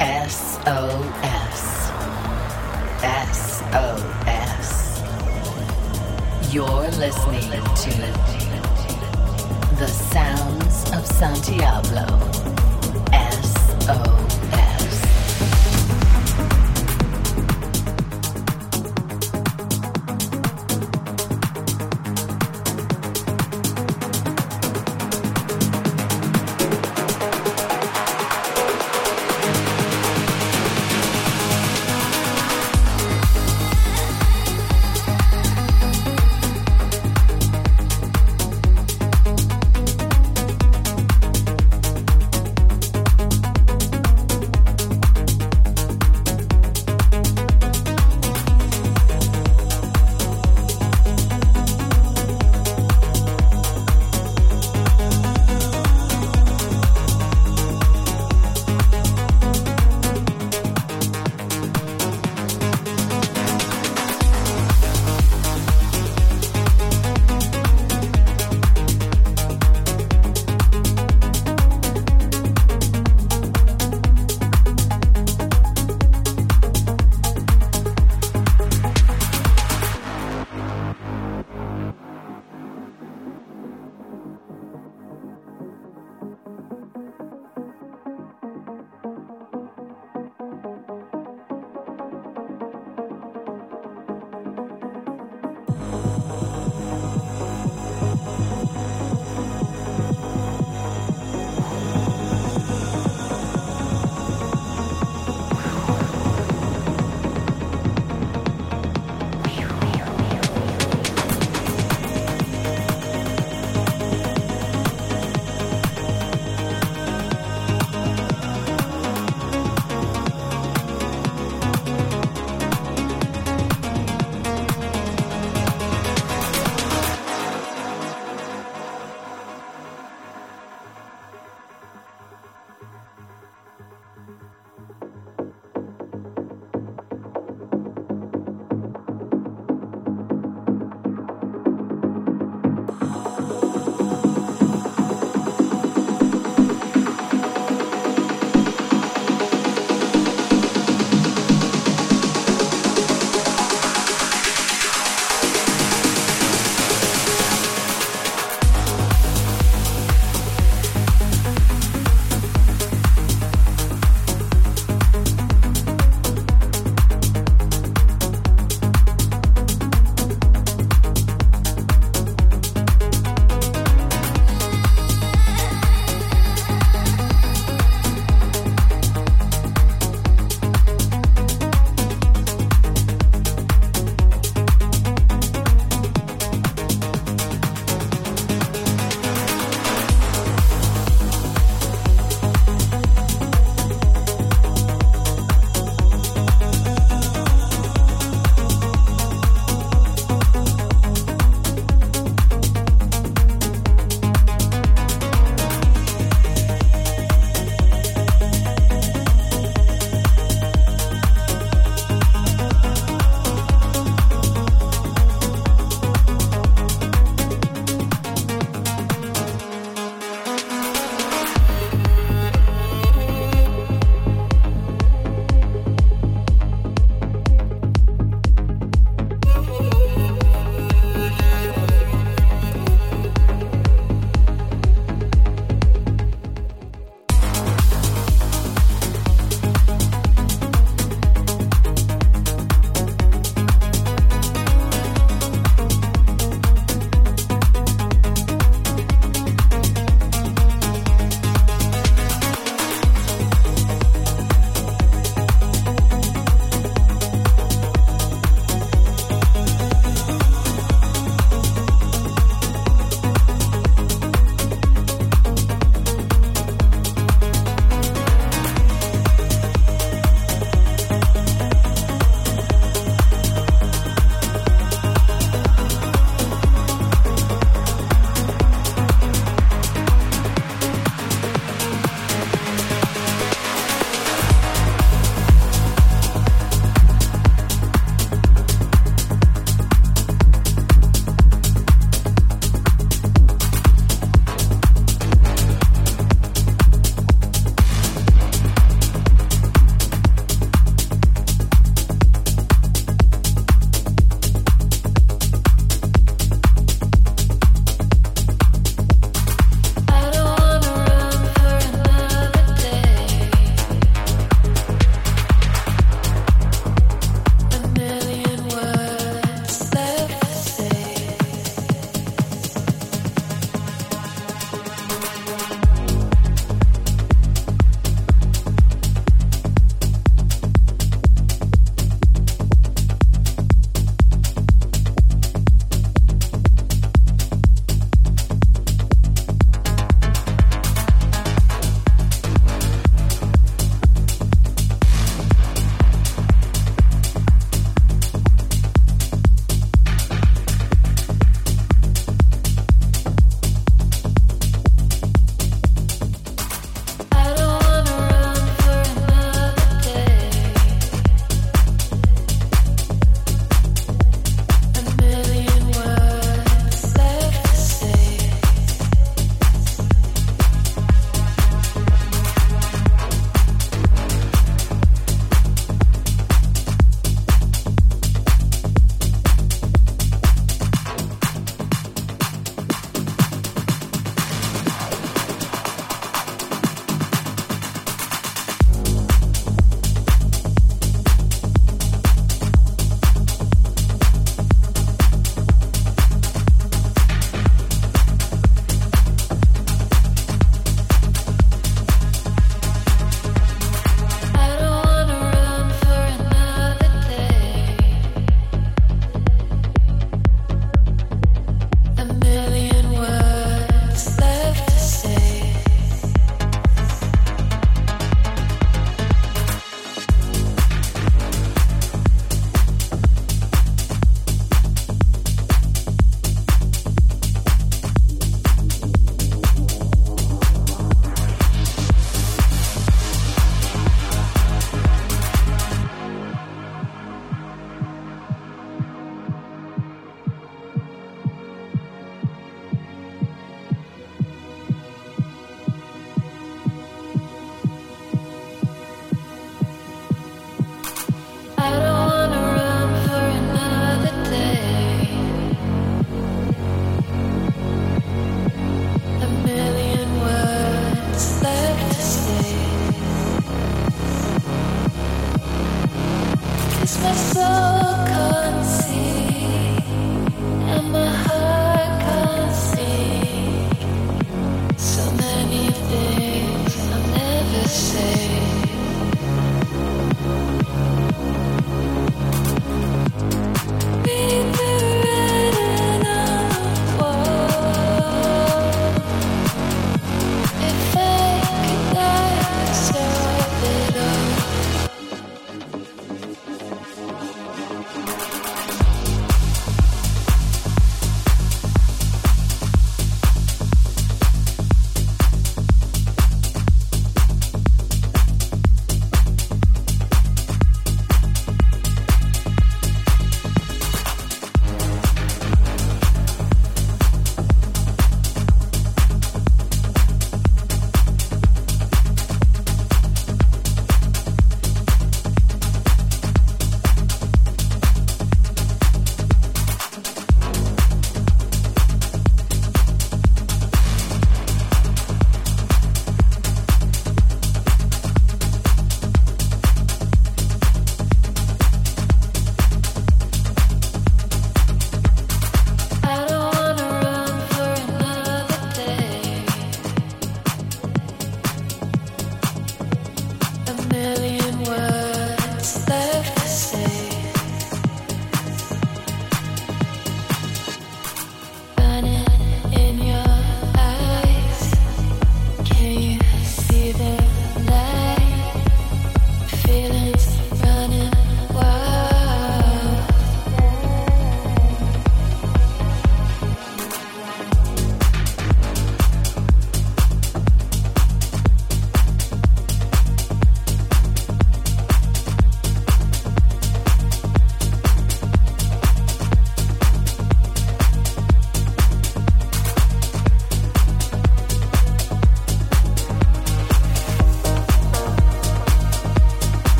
SOS. SOS. You're listening to the sounds of Santiago. SOS.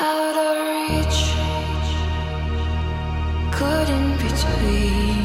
out of reach, couldn't between.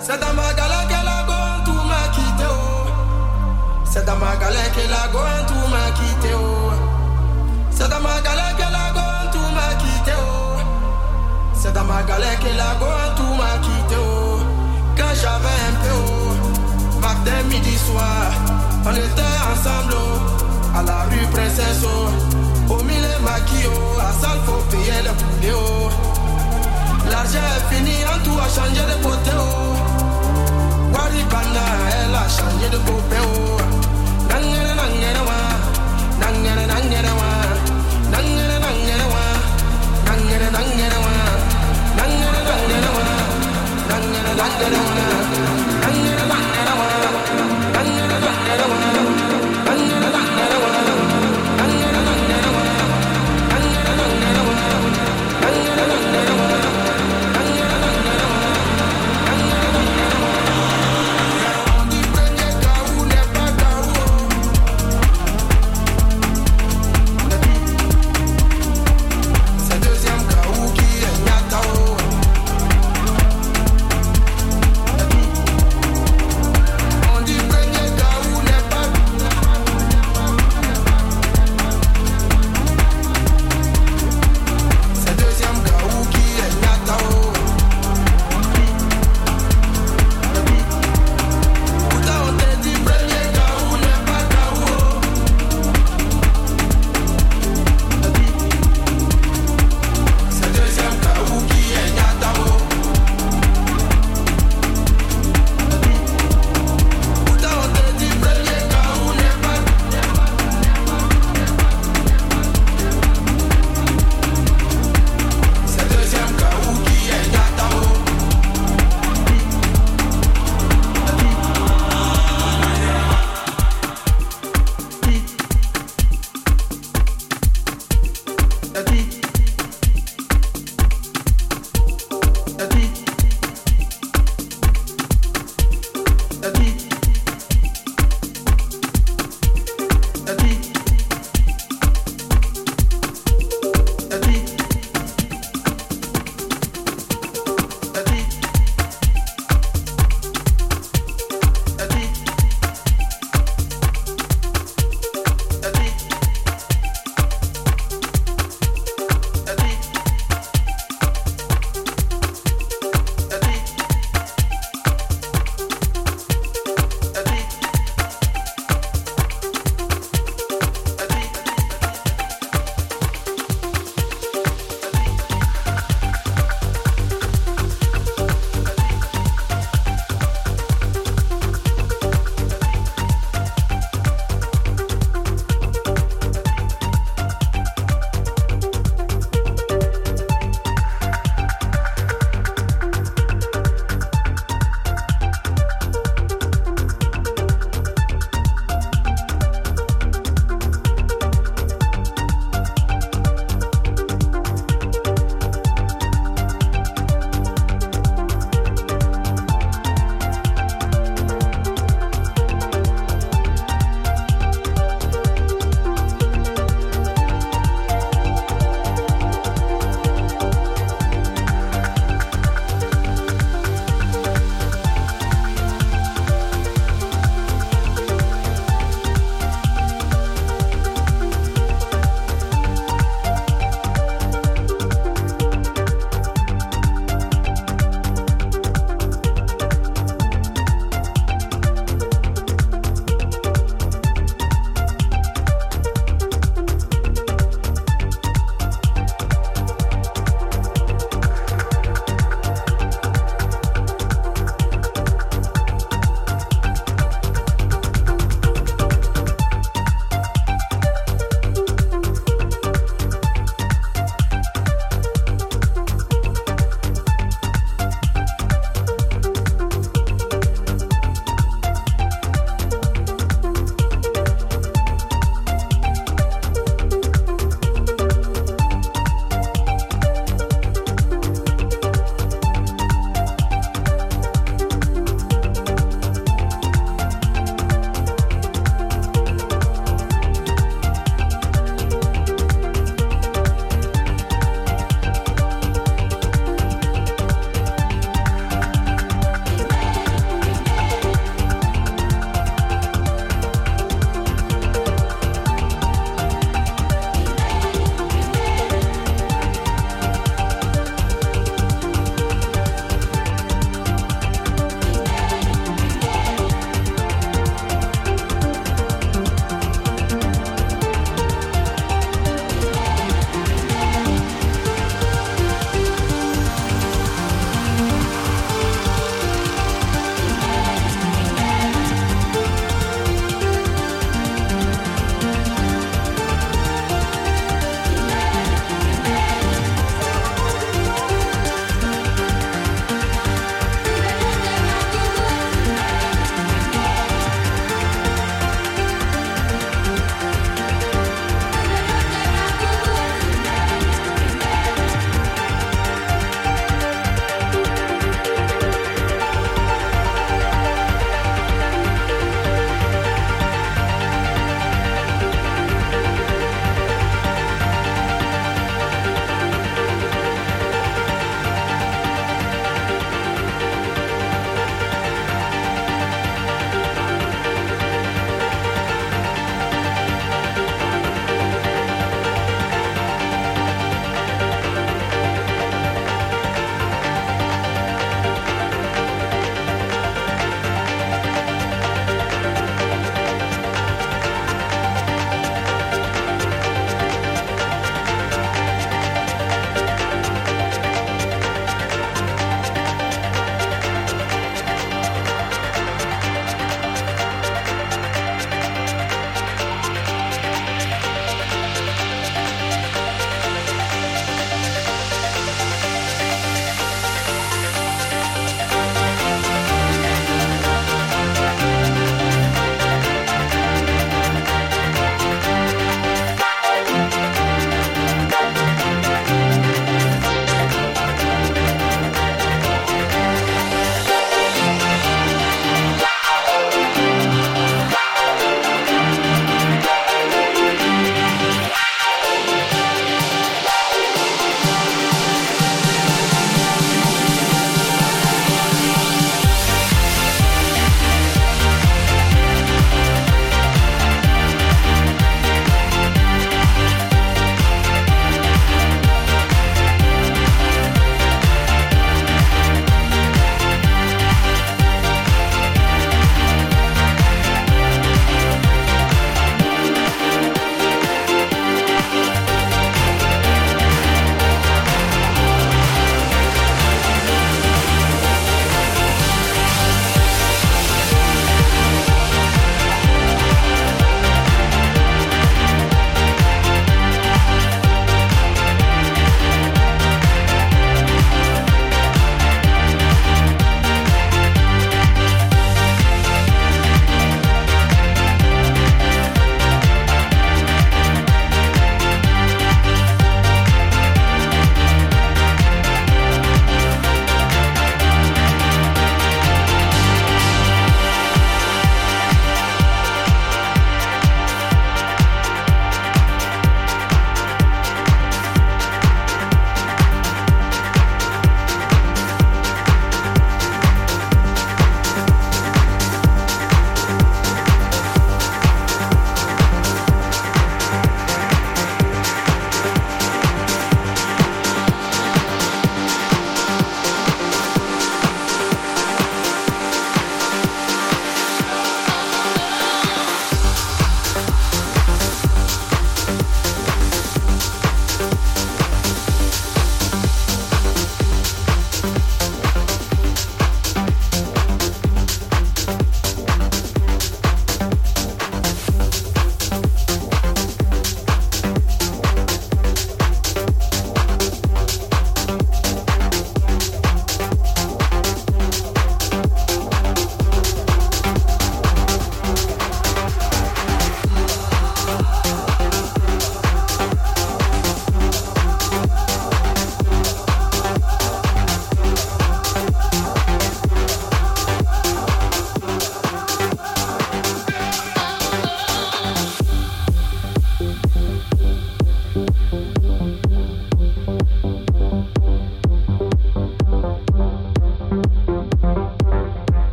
C'est dans ma galère que la gomme tout m'a quitté oh. C'est dans ma galère que la gomme tout m'a quitté oh. C'est dans ma galère que la gomme tout m'a quitté oh. C'est dans ma galère que la gomme tout m'a quitté. Oh. Quand j'avais un peu. Oh. Matin, midi, soir On était ensemble. Oh. À la rue Princesse. Au milieu maquillot À salle faut payer le poulet. L'argent est fini, en tout a changé de côté oh. Waribana, elle a changé de oh. Nangere nangere wa, nangere nangere wa, nangere nangere wa, nangere nangere wa, nangere nangere wa, nangere nangere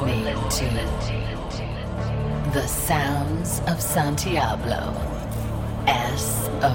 Listening to the sounds of Santiago. SOS.